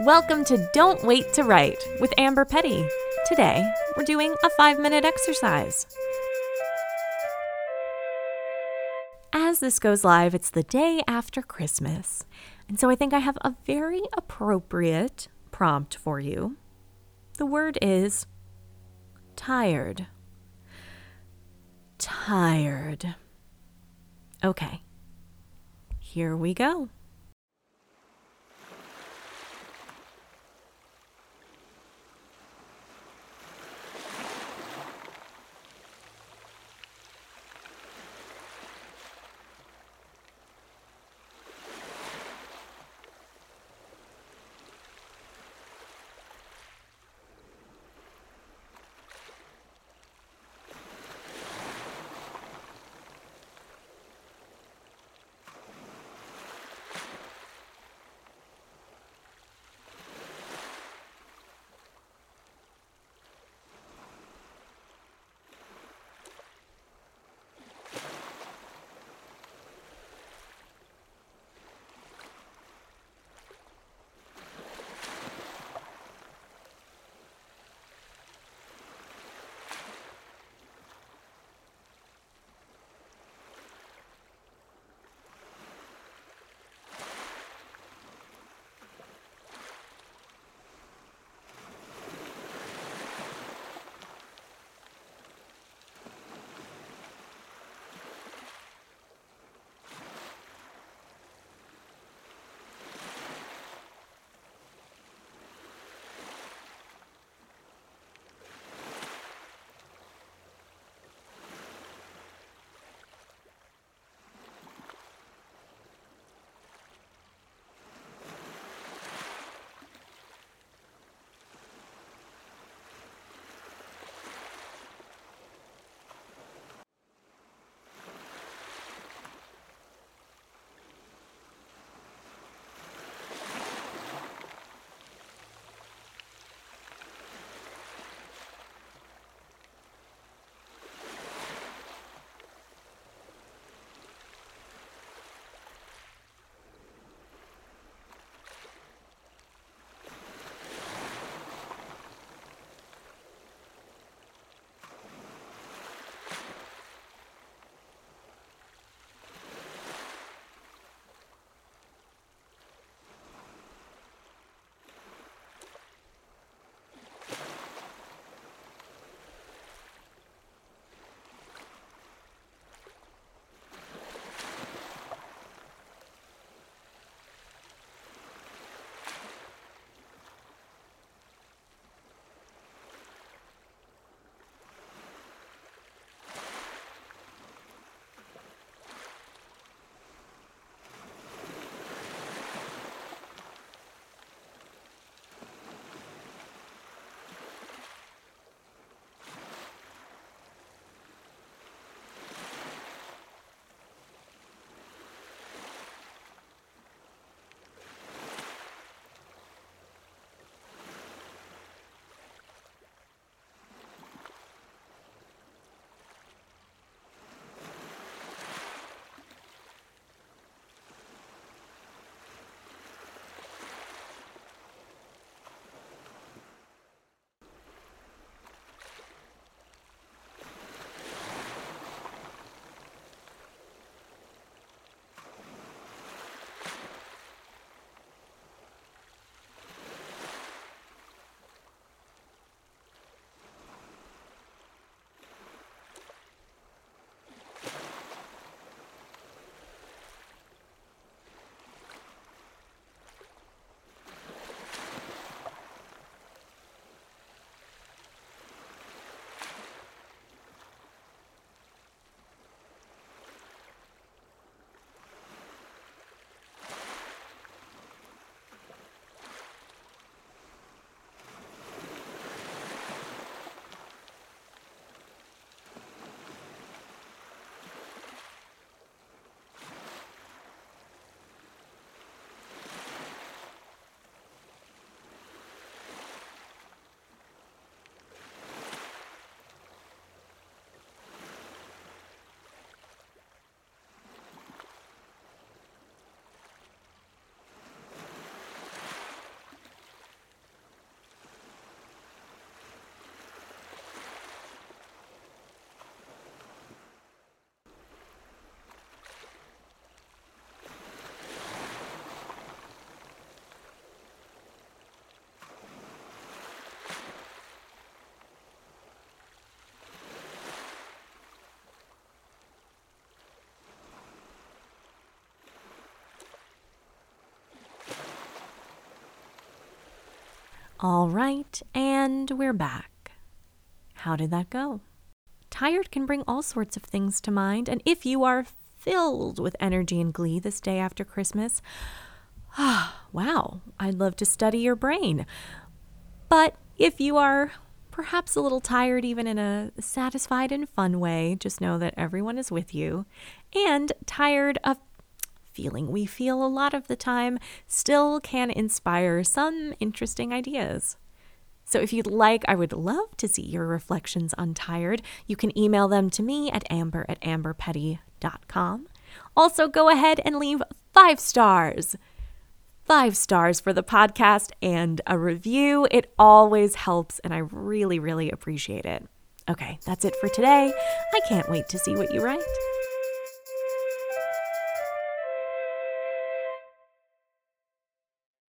Welcome to Don't Wait to Write with Amber Petty. Today, we're doing a five minute exercise. As this goes live, it's the day after Christmas. And so I think I have a very appropriate prompt for you. The word is tired. Tired. Okay, here we go. All right, and we're back. How did that go? Tired can bring all sorts of things to mind, and if you are filled with energy and glee this day after Christmas, ah, wow, I'd love to study your brain. But if you are perhaps a little tired, even in a satisfied and fun way, just know that everyone is with you, and tired of feeling we feel a lot of the time still can inspire some interesting ideas. So, if you'd like, I would love to see your reflections on Tired. You can email them to me at amber at amberpetty.com. Also, go ahead and leave five stars. Five stars for the podcast and a review. It always helps, and I really, really appreciate it. Okay, that's it for today. I can't wait to see what you write.